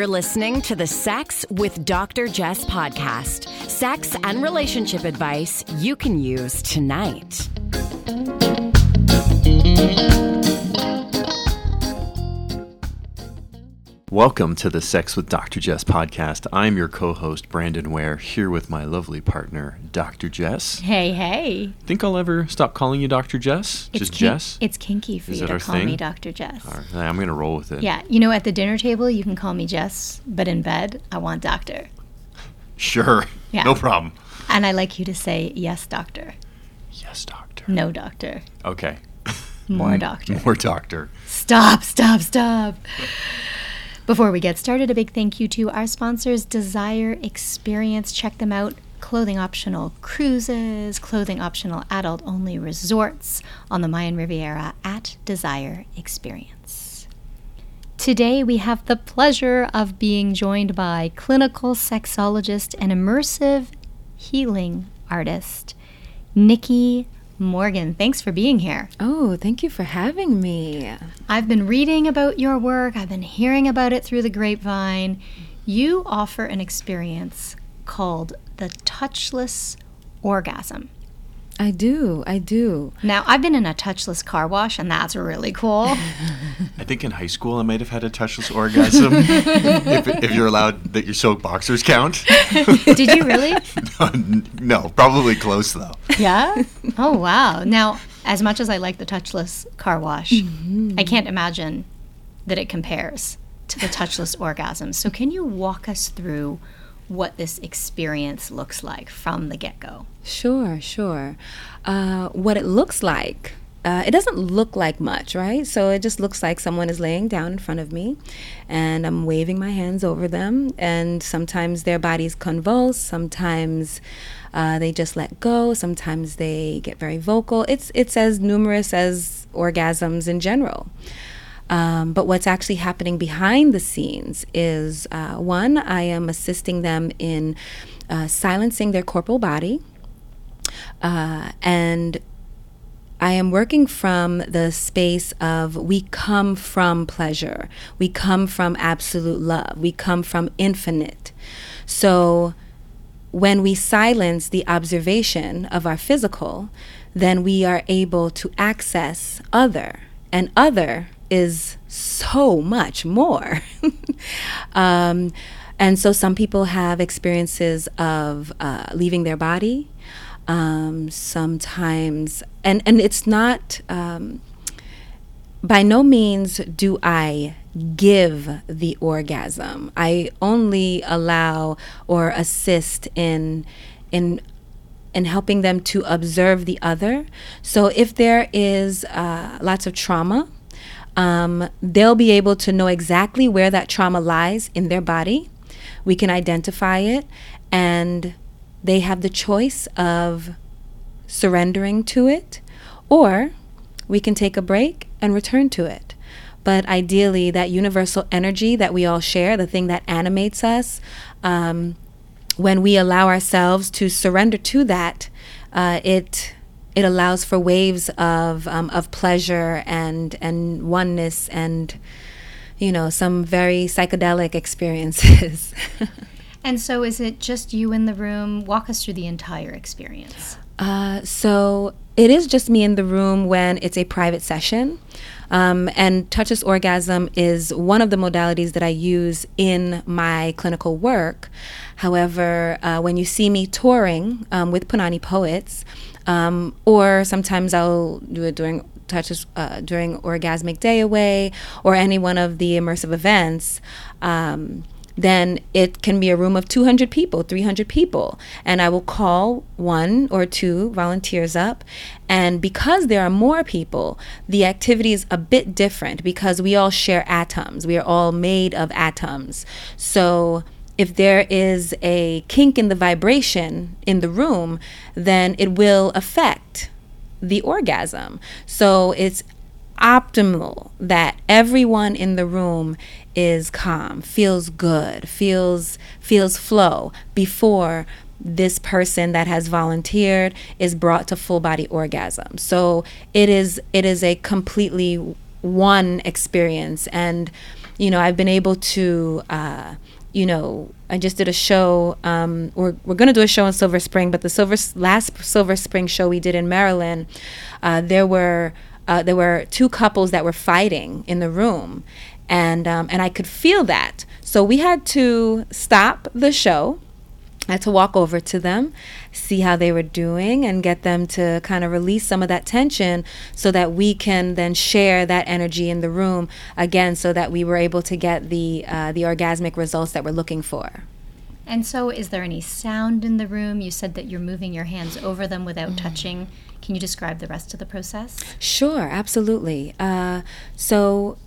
You're listening to the Sex with Dr. Jess podcast. Sex and relationship advice you can use tonight. Welcome to the Sex with Dr. Jess podcast. I'm your co host, Brandon Ware, here with my lovely partner, Dr. Jess. Hey, hey. Think I'll ever stop calling you Dr. Jess? Just kin- Jess? It's kinky for Is you to call thing? me Dr. Jess. All right, I'm going to roll with it. Yeah, you know, at the dinner table, you can call me Jess, but in bed, I want doctor. Sure. Yeah. No problem. And I like you to say, yes, doctor. Yes, doctor. No, doctor. Okay. More doctor. More doctor. Stop, stop, stop. Before we get started, a big thank you to our sponsors, Desire Experience. Check them out. Clothing optional cruises, clothing optional adult only resorts on the Mayan Riviera at Desire Experience. Today, we have the pleasure of being joined by clinical sexologist and immersive healing artist, Nikki Morgan. Thanks for being here. Oh, thank you for having me. I've been reading about your work, I've been hearing about it through the grapevine. You offer an experience called the touchless orgasm. I do, I do. Now, I've been in a touchless car wash, and that's really cool. I think in high school I might have had a touchless orgasm. if, if you're allowed that your silk boxers count. Did you really? no, probably close though. Yeah? Oh, wow. Now, as much as I like the touchless car wash, mm-hmm. I can't imagine that it compares to the touchless orgasm. So, can you walk us through what this experience looks like from the get go? Sure, sure. Uh, what it looks like, uh, it doesn't look like much, right? So it just looks like someone is laying down in front of me and I'm waving my hands over them. And sometimes their bodies convulse, sometimes uh, they just let go, sometimes they get very vocal. It's, it's as numerous as orgasms in general. Um, but what's actually happening behind the scenes is uh, one, I am assisting them in uh, silencing their corporal body. Uh, and I am working from the space of we come from pleasure, we come from absolute love, we come from infinite. So when we silence the observation of our physical, then we are able to access other, and other is so much more. um, and so some people have experiences of uh, leaving their body. Um, sometimes, and, and it's not, um, by no means do I give the orgasm. I only allow or assist in, in in helping them to observe the other. So if there is uh, lots of trauma, um, they'll be able to know exactly where that trauma lies in their body. We can identify it, and they have the choice of surrendering to it, or we can take a break and return to it. But ideally, that universal energy that we all share, the thing that animates us, um, when we allow ourselves to surrender to that, uh, it it allows for waves of um, of pleasure and and oneness and you know some very psychedelic experiences. And so, is it just you in the room? Walk us through the entire experience. Uh, so it is just me in the room when it's a private session. Um, and touchless orgasm is one of the modalities that I use in my clinical work. However, uh, when you see me touring um, with Punany Poets, um, or sometimes I'll do it during touches uh, during Orgasmic Day Away or any one of the immersive events. Um, then it can be a room of 200 people, 300 people. And I will call one or two volunteers up. And because there are more people, the activity is a bit different because we all share atoms. We are all made of atoms. So if there is a kink in the vibration in the room, then it will affect the orgasm. So it's optimal that everyone in the room is calm, feels good, feels feels flow before this person that has volunteered is brought to full body orgasm. So it is it is a completely one experience and you know, I've been able to. Uh, you know, I just did a show. Um, we're we're gonna do a show in Silver Spring, but the Silver last Silver Spring show we did in Maryland, uh, there were uh, there were two couples that were fighting in the room, and um, and I could feel that. So we had to stop the show. I had to walk over to them, see how they were doing, and get them to kind of release some of that tension so that we can then share that energy in the room again, so that we were able to get the uh, the orgasmic results that we're looking for. And so, is there any sound in the room? You said that you're moving your hands over them without mm. touching. Can you describe the rest of the process? Sure, absolutely. Uh, so,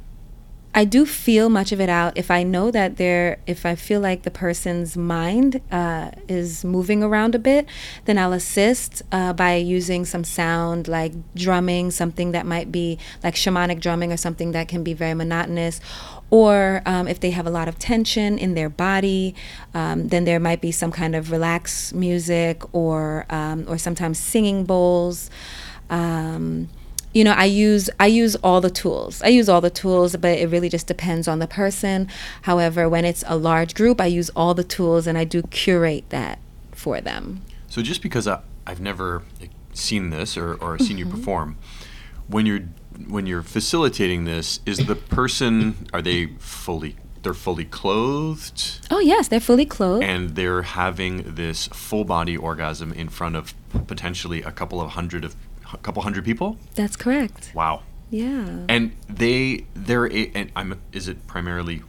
I do feel much of it out if I know that they're, if I feel like the person's mind uh, is moving around a bit, then I'll assist uh, by using some sound like drumming, something that might be like shamanic drumming or something that can be very monotonous. Or um, if they have a lot of tension in their body, um, then there might be some kind of relaxed music or, um, or sometimes singing bowls. Um, you know i use i use all the tools. I use all the tools but it really just depends on the person. However when it's a large group i use all the tools and i do curate that for them. So just because I, i've never seen this or, or seen mm-hmm. you perform when you're when you're facilitating this is the person are they fully they're fully clothed? Oh yes they're fully clothed. And they're having this full body orgasm in front of potentially a couple of hundred of a couple hundred people. That's correct. Wow. Yeah. And they they're a, and I'm is it primarily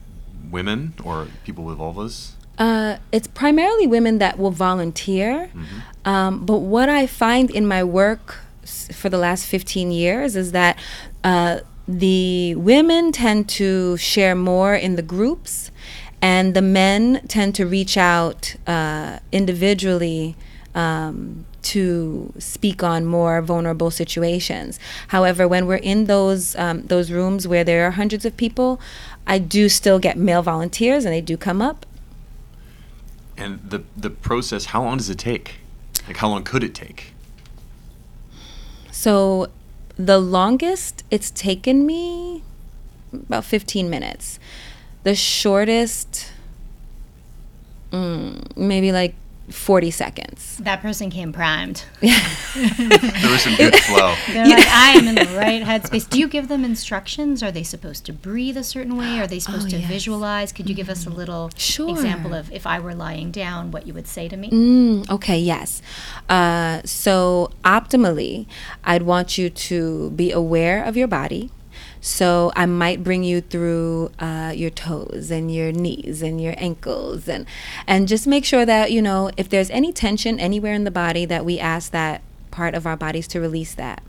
women or people with vulvas? Uh, it's primarily women that will volunteer. Mm-hmm. Um, but what I find in my work for the last 15 years is that uh, the women tend to share more in the groups, and the men tend to reach out uh, individually um, to speak on more vulnerable situations. However, when we're in those um, those rooms where there are hundreds of people, I do still get male volunteers, and they do come up. And the the process, how long does it take? Like, how long could it take? So, the longest it's taken me about 15 minutes. The shortest, mm, maybe like 40 seconds. That person came primed. there was some good flow. They're like, I am in the right headspace. Do you give them instructions? Are they supposed to breathe a certain way? Are they supposed oh, to yes. visualize? Could you give us a mm. little sure. example of if I were lying down, what you would say to me? Mm, okay, yes. Uh, so, optimally, I'd want you to be aware of your body so I might bring you through uh, your toes and your knees and your ankles and and just make sure that you know if there's any tension anywhere in the body that we ask that part of our bodies to release that.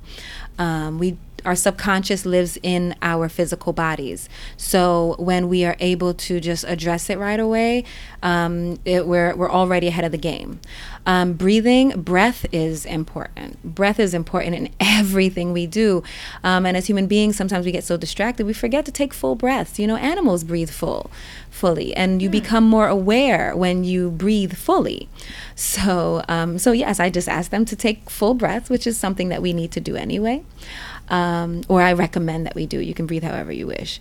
Um, we our subconscious lives in our physical bodies. So when we are able to just address it right away, um, it, we're, we're already ahead of the game. Um, breathing, breath is important. Breath is important in everything we do. Um, and as human beings, sometimes we get so distracted, we forget to take full breaths. You know, animals breathe full, fully, and you mm. become more aware when you breathe fully. So, um, so yes, I just ask them to take full breaths, which is something that we need to do anyway um, or I recommend that we do. You can breathe however you wish.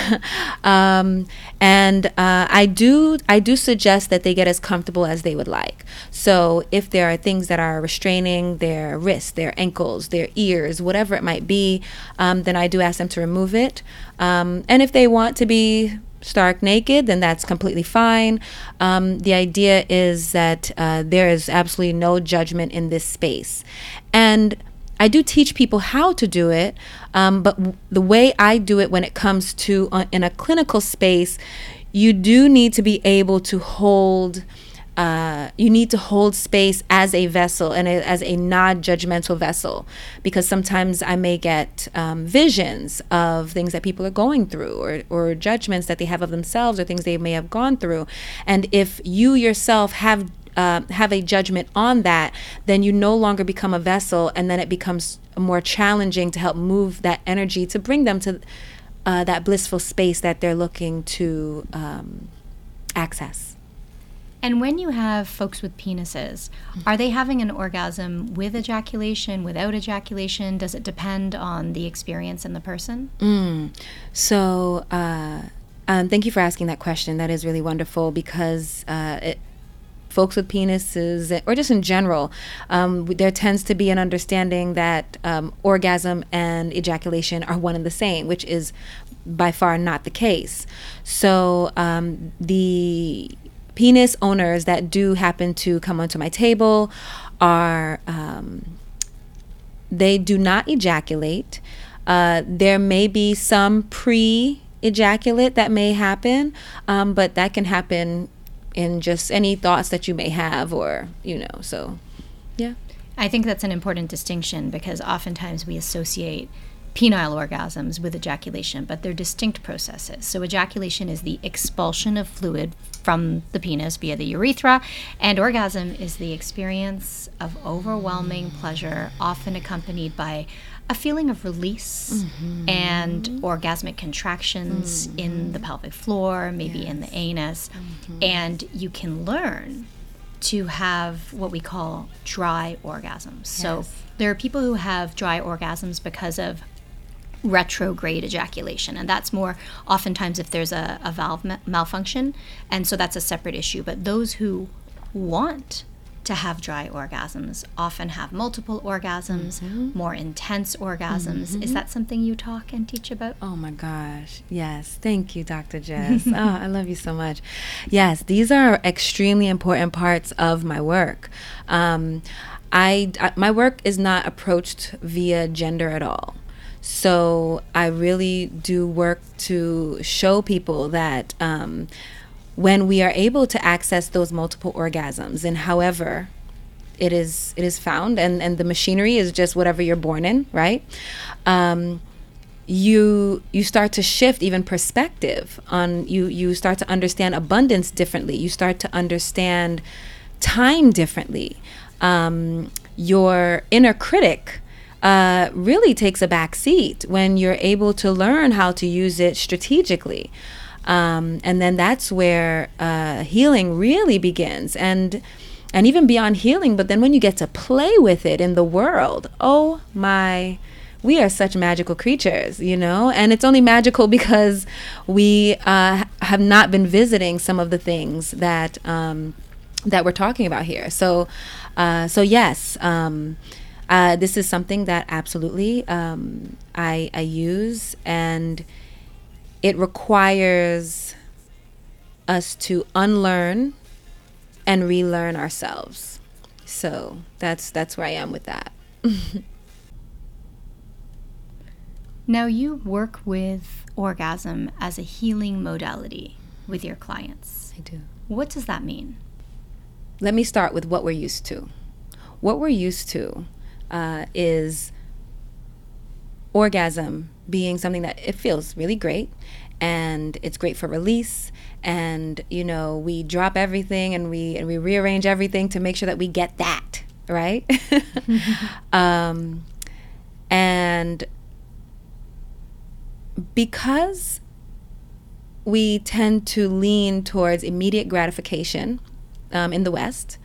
um, and uh, I do I do suggest that they get as comfortable as they would like. So if there are things that are restraining their wrists, their ankles, their ears, whatever it might be, um, then I do ask them to remove it. Um, and if they want to be stark naked, then that's completely fine. Um, the idea is that uh, there is absolutely no judgment in this space. And I do teach people how to do it, um, but w- the way I do it when it comes to uh, in a clinical space, you do need to be able to hold. Uh, you need to hold space as a vessel and a, as a non-judgmental vessel because sometimes i may get um, visions of things that people are going through or, or judgments that they have of themselves or things they may have gone through and if you yourself have uh, have a judgment on that, then you no longer become a vessel, and then it becomes more challenging to help move that energy to bring them to uh, that blissful space that they're looking to um, access. And when you have folks with penises, are they having an orgasm with ejaculation, without ejaculation? Does it depend on the experience and the person? Mm. So, uh, Um, thank you for asking that question. That is really wonderful because uh, it, folks with penises, or just in general, um, there tends to be an understanding that um, orgasm and ejaculation are one and the same, which is by far not the case. So um, the penis owners that do happen to come onto my table are um, they do not ejaculate. Uh, there may be some pre ejaculate that may happen, um, but that can happen in just any thoughts that you may have, or, you know, so yeah. I think that's an important distinction because oftentimes we associate penile orgasms with ejaculation, but they're distinct processes. So, ejaculation is the expulsion of fluid from the penis via the urethra, and orgasm is the experience of overwhelming pleasure, often accompanied by a feeling of release mm-hmm. and orgasmic contractions mm-hmm. in the pelvic floor, maybe yes. in the anus. Mm-hmm. And you can learn to have what we call dry orgasms. Yes. So there are people who have dry orgasms because of retrograde ejaculation. And that's more oftentimes if there's a, a valve ma- malfunction. And so that's a separate issue. But those who want to have dry orgasms often have multiple orgasms, mm-hmm. more intense orgasms. Mm-hmm. Is that something you talk and teach about? Oh my gosh. Yes. Thank you, Dr. Jess. oh, I love you so much. Yes, these are extremely important parts of my work. Um, I, I my work is not approached via gender at all. So I really do work to show people that um, when we are able to access those multiple orgasms, and however it is it is found, and and the machinery is just whatever you're born in, right? Um, you you start to shift even perspective on you you start to understand abundance differently you start to understand time differently um, your inner critic uh, really takes a back seat when you're able to learn how to use it strategically. Um, and then that's where uh, healing really begins. And and even beyond healing, but then when you get to play with it in the world, oh my, we are such magical creatures, you know? And it's only magical because we uh, have not been visiting some of the things that um, that we're talking about here. So, uh, so yes. Um, uh, this is something that absolutely um, I, I use, and it requires us to unlearn and relearn ourselves. So that's that's where I am with that. now you work with orgasm as a healing modality with your clients. I do. What does that mean? Let me start with what we're used to. What we're used to uh, is orgasm being something that it feels really great and it's great for release and you know we drop everything and we and we rearrange everything to make sure that we get that right? Um, and because we tend to lean towards immediate gratification um, in the west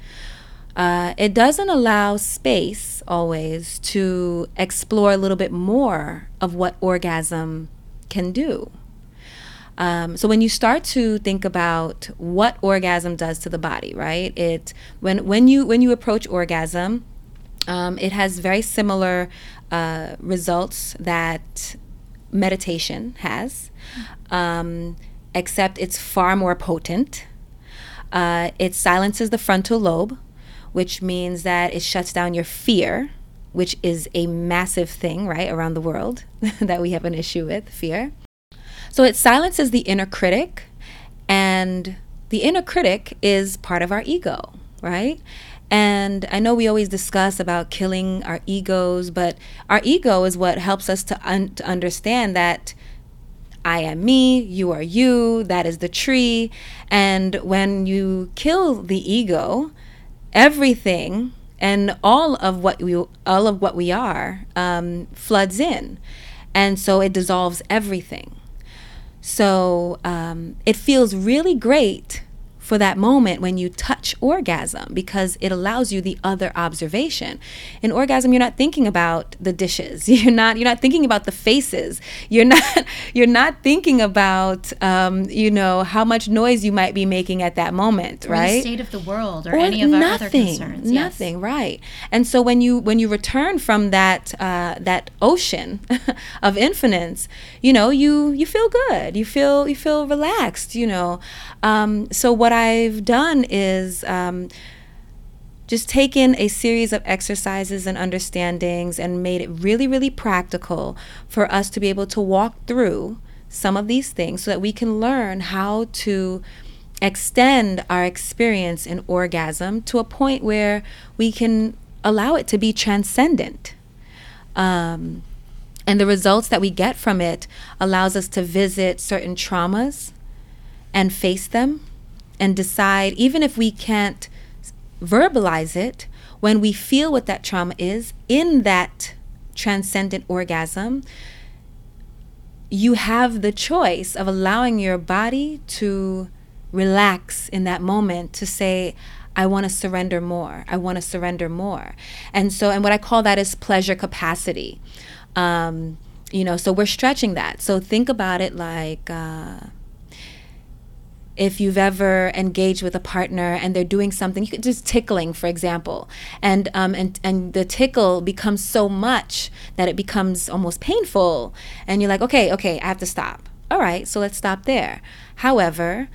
uh, it doesn't allow space always to explore a little bit more of what orgasm can do. Um, so when you start to think about what orgasm does to the body, right? It when when you when you approach orgasm, um, it has very similar uh, results that meditation has, um, except it's far more potent. Uh, it silences the frontal lobe, which means that it shuts down your fear, which is a massive thing, right, around the world that we have an issue with fear. So it silences the inner critic, and the inner critic is part of our ego, right? And I know we always discuss about killing our egos, but our ego is what helps us to, un- to understand that I am me, you are you, that is the tree. And when you kill the ego, everything and all of what we all of what we are um, floods in, and so it dissolves everything. So um, it feels really great for that moment when you touch orgasm because it allows you the other observation. In orgasm, you're not thinking about the dishes. You're not you're not thinking about the faces. You're not you're not thinking about um, you know how much noise you might be making at that moment, or right? the state of the world or, or any of our other concerns. Nothing, yes. right? And so when you when you return from that uh, that ocean of infinite, you know, you you feel good. You feel you feel relaxed. You know, um, so what I've done is. Um, just taken a series of exercises and understandings and made it really, really practical for us to be able to walk through some of these things so that we can learn how to extend our experience in orgasm to a point where we can allow it to be transcendent. Um, and the results that we get from it allows us to visit certain traumas and face them and decide, even if we can't verbalize it, when we feel what that trauma is in that transcendent orgasm, you have the choice of allowing your body to relax in that moment to say, I want to surrender more. I want to surrender more. And so, and what I call that is pleasure capacity. Um, you know, so we're stretching that. So think about it like, uh, if you've ever engaged with a partner and they're doing something, you could just tickling, for example, and um, and and the tickle becomes so much that it becomes almost painful, and you're like, okay, okay, I have to stop. All right, so let's stop there. However,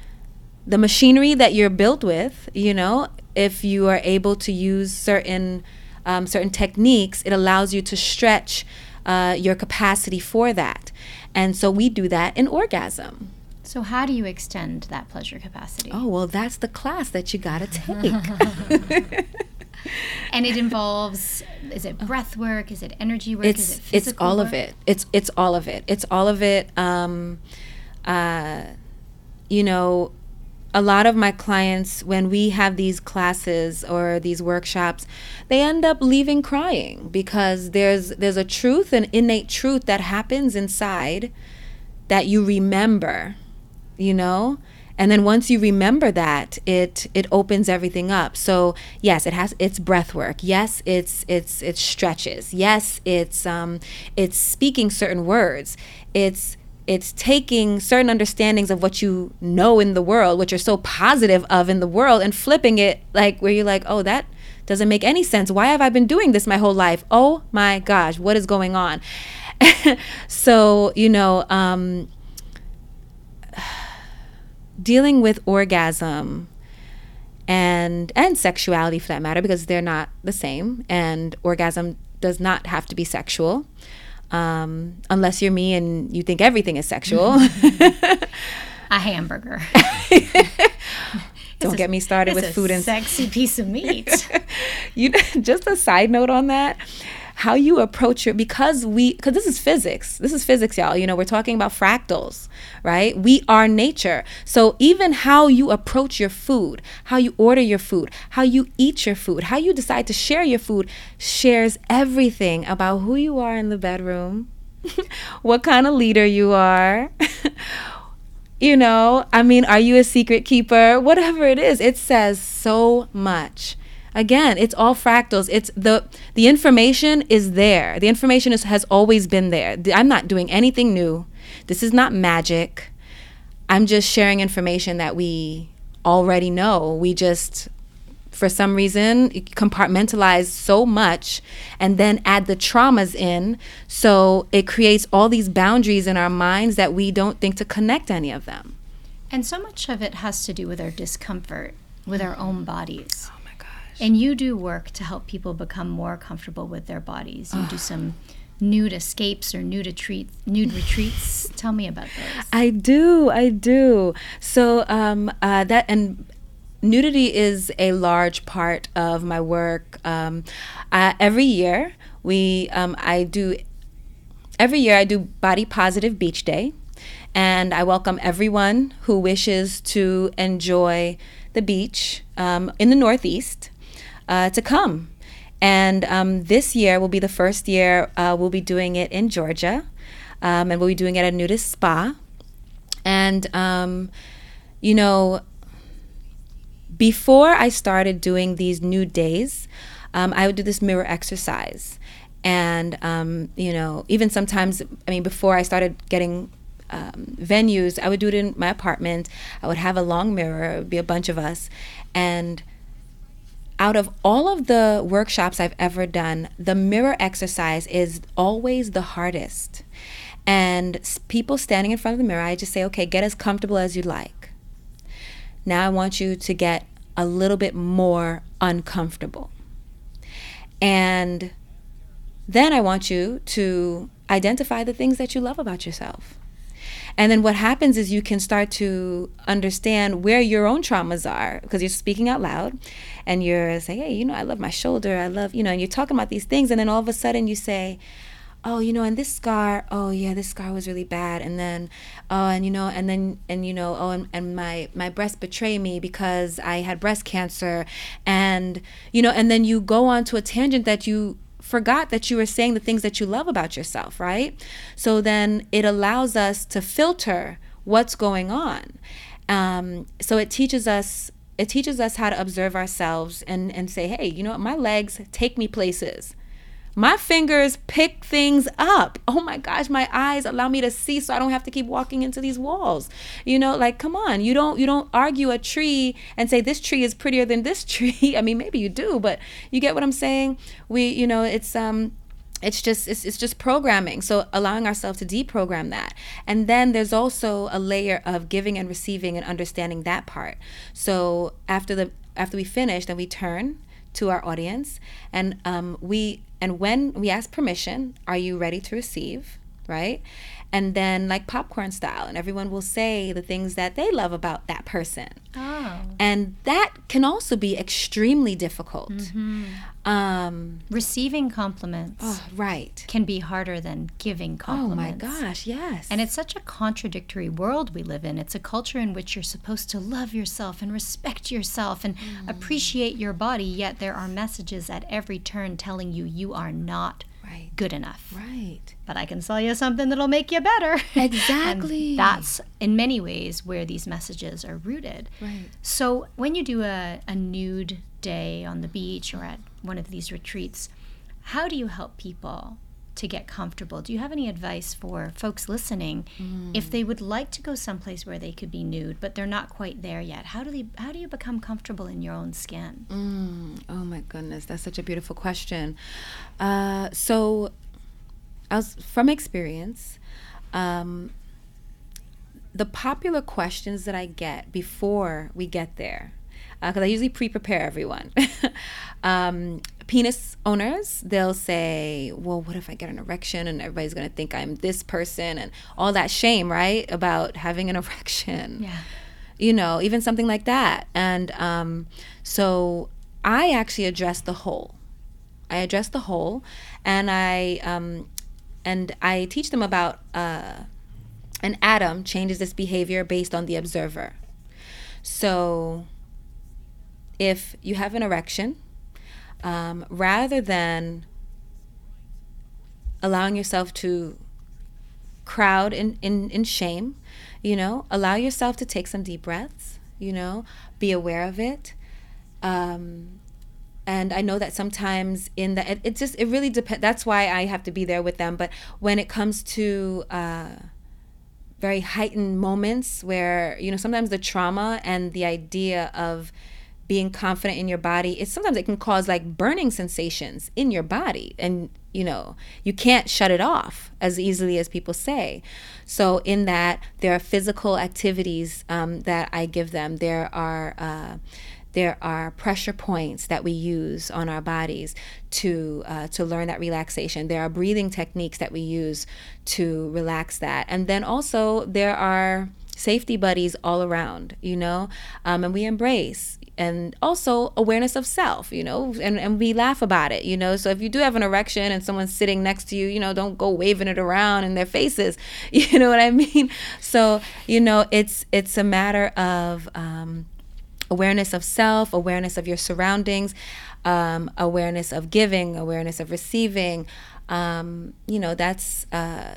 the machinery that you're built with, you know, if you are able to use certain um, certain techniques, it allows you to stretch uh, your capacity for that, and so we do that in orgasm. So, how do you extend that pleasure capacity? Oh, well, that's the class that you got to take. and it involves is it breath work? Is it energy work? It's is it physical it's all work? of it. It's it's all of it. It's all of it. Um, uh, you know, a lot of my clients when we have these classes or these workshops, they end up leaving crying because there's there's a truth, an innate truth that happens inside that you remember you know? And then once you remember that it it opens everything up. So yes it has it's breath work. Yes it's it's it stretches. Yes it's um it's speaking certain words. It's it's taking certain understandings of what you know in the world what you're so positive of in the world and flipping it like where you're like oh that doesn't make any sense. Why have i been doing this my whole life? Oh my gosh what is going on? So you know um dealing with orgasm and and sexuality for that matter because they're not the same and orgasm does not have to be sexual um, unless you're me and you think everything is sexual. A hamburger. Don't a- get me started with food and sexy piece of meat. You just a side note on that how you approach your because we because this is physics. This is physics y'all. You know we're talking about fractals right? We are nature. So even how you approach your food how you order your food how you eat your food how you decide to share your food shares everything about who you are in the bedroom what kind of leader you are. You know i mean are you a secret keeper? Whatever it is it says so much again it's all fractals. It's the the information is there. The information is, has always been there. I'm not doing anything new. This is not magic. I'm just sharing information that we already know. We just for some reason compartmentalize so much and then add the traumas in. So it creates all these boundaries in our minds that we don't think to connect any of them. And so much of it has to do with our discomfort with our own bodies and you do work to help people become more comfortable with their bodies you do some nude escapes or nude retreats nude retreats tell me about those I do, I do. So um, uh, that and nudity is a large part of my work. Um, uh, every year we, um, I do. Every year I do Body Positive Beach Day, and I welcome everyone who wishes to enjoy the beach um, in the Northeast uh, to come. And um, this year will be the first year uh, we'll be doing it in Georgia, um, and we'll be doing it at a nudist spa. And um, you know, before I started doing these nude days, um, I would do this mirror exercise. And, um, you know, even sometimes, I mean, before I started getting um, venues, I would do it in my apartment. I would have a long mirror, it would be a bunch of us. And out of all of the workshops I've ever done, the mirror exercise is always the hardest. And people standing in front of the mirror, I just say, okay, get as comfortable as you like. Now I want you to get a little bit more uncomfortable. And then I want you to identify the things that you love about yourself. And then what happens is you can start to understand where your own traumas are because you're speaking out loud and you're saying, hey, you know, I love my shoulder. I love, you know, and you're talking about these things. And then all of a sudden you say, oh you know and this scar oh yeah this scar was really bad and then oh and you know and then and you know oh and, and my my breast betrayed me because i had breast cancer and you know and then you go on to a tangent that you forgot that you were saying the things that you love about yourself right? So then it allows us to filter what's going on. Um, so it teaches us it teaches us how to observe ourselves and and say hey you know what? My legs take me places my fingers pick things up. Oh my gosh, my eyes allow me to see so I don't have to keep walking into these walls. You know, like come on, you don't you don't argue a tree and say this tree is prettier than this tree. I mean, maybe you do, but you get what I'm saying? We, you know, it's um it's just it's, it's just programming so allowing ourselves to deprogram that and then there's also a layer of giving and receiving and understanding that part so after the after we finish then we turn to our audience. And um, we and when we ask permission are you ready to receive? Right? And then like popcorn style and everyone will say the things that they love about that person. Oh. and that can also be extremely difficult. Mm-hmm. Um, receiving compliments oh, right. can be harder than giving compliments oh my gosh yes. And it's such a contradictory world we live in. It's a culture in which you're supposed to love yourself and respect yourself and mm. appreciate your body yet there are messages at every turn telling you you are not right. good enough. Right. But I can sell you something that'll make you better. Exactly. that's in many ways where these messages are rooted. Right. So when you do a, a nude day on the beach or at one of these retreats, how do you help people to get comfortable. Do you have any advice for folks listening mm. if they would like to go someplace where they could be nude, but they're not quite there yet? How do they? How do you become comfortable in your own skin? Mm. Oh my goodness, that's such a beautiful question. Uh, so, as from experience, um, the popular questions that I get before we get there because uh, I usually pre-prepare everyone. um, penis owners, they'll say, "Well, what if I get an erection and everybody's going to think I'm this person and all that shame, right, about having an erection." Yeah. You know, even something like that. And um, so I actually address the whole. I address the whole, and I um, and I teach them about uh, an atom changes its behavior based on the observer. So if you have an erection, um, rather than allowing yourself to crowd in, in, in shame, you know, allow yourself to take some deep breaths, you know, be aware of it. Um, and I know that sometimes in the, it, it just, it really depends. That's why I have to be there with them. But when it comes to, uh, very heightened moments where, you know, sometimes the trauma and the idea of, being confident in your body it sometimes it can cause like burning sensations in your body. And you know you can't shut it off as easily as people say. So in that there are physical activities um, that i give them. There are uh, there are pressure points that we use on our bodies to uh, to learn that relaxation. There are breathing techniques that we use to relax that, and then also there are safety buddies all around, you know, um, and we embrace and also awareness of self, you know, and, and we laugh about it, you know. So if you do have an erection and someone's sitting next to you, you know, don't go waving it around in their faces. You know what I mean? So, you know, it's it's a matter of um, awareness of self, awareness of your surroundings, um, awareness of giving, awareness of receiving. Um, you know, that's uh,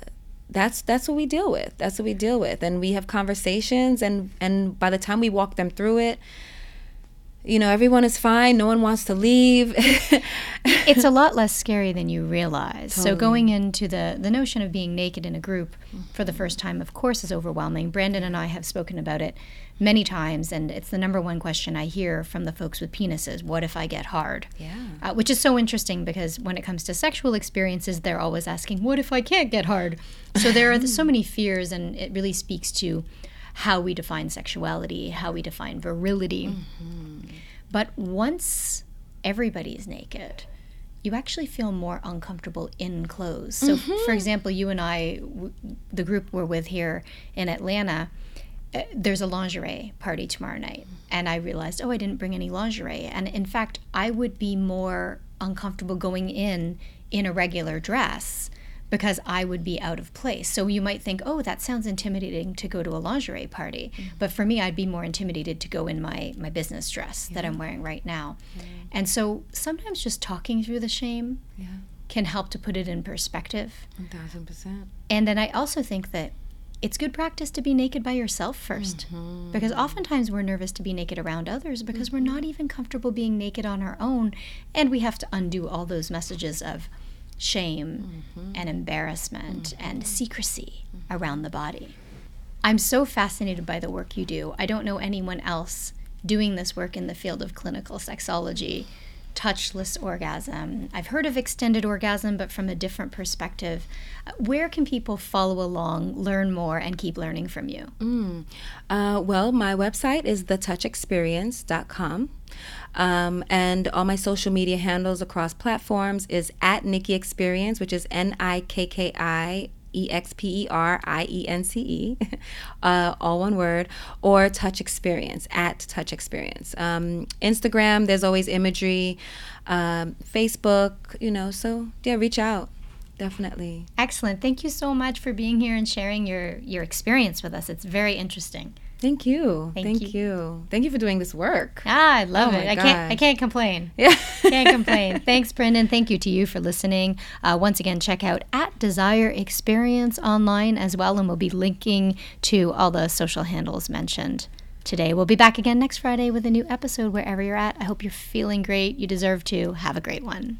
that's that's what we deal with. That's what we deal with, and we have conversations, and and by the time we walk them through it, you know, everyone is fine. No one wants to leave. it's a lot less scary than you realize. Totally. So going into the the notion of being naked in a group for the first time, of course, is overwhelming. Brandon and I have spoken about it many times, and it's the number one question I hear from the folks with penises: "What if I get hard?" Yeah, uh, which is so interesting because when it comes to sexual experiences, they're always asking, "What if I can't get hard?" So there are so many fears, and it really speaks to how we define sexuality, how we define virility. Mm-hmm. But once everybody is naked, you actually feel more uncomfortable in clothes. So, mm-hmm. for example, you and I, w- the group we're with here in Atlanta, uh, there's a lingerie party tomorrow night. And I realized, oh, I didn't bring any lingerie. And in fact, I would be more uncomfortable going in in a regular dress because I would be out of place. So you might think, oh, that sounds intimidating to go to a lingerie party. Mm-hmm. But for me, I'd be more intimidated to go in my, my business dress yeah. that I'm wearing right now. Yeah. And so sometimes just talking through the shame yeah. can help to put it in perspective. 1000%. And then I also think that it's good practice to be naked by yourself 1st mm-hmm. because oftentimes we're nervous to be naked around others because mm-hmm. we're not even comfortable being naked on our own and we have to undo all those messages of shame mm-hmm. and embarrassment mm-hmm. and secrecy mm-hmm. around the body. I'm so fascinated by the work you do. I don't know anyone else doing this work in the field of clinical sexology, touchless orgasm. I've heard of extended orgasm, but from a different perspective. Where can people follow along, learn more, and keep learning from you? Mm. Uh, well, my website is thetouchexperience.com. Um, and all my social media handles across platforms is at Nikki Experience, which is N I K K I E X P E R I E N C E, uh, all one word, or Touch Experience at Touch Experience. Um, Instagram, there's always imagery. Um, Facebook, you know, so yeah, reach out. Definitely. Excellent. Thank you so much for being here and sharing your your experience with us. It's very interesting. Thank you. Thank, Thank you. you. Thank you for doing this work. Ah, I love oh it. I can't I can't complain. Yeah. can't complain. Thanks, Brandon. Thank you to you for listening. Uh, once again, check out at Desire Experience online as well, and we'll be linking to all the social handles mentioned today. We'll be back again next Friday with a new episode wherever you're at. I hope you're feeling great. You deserve to. Have a great one.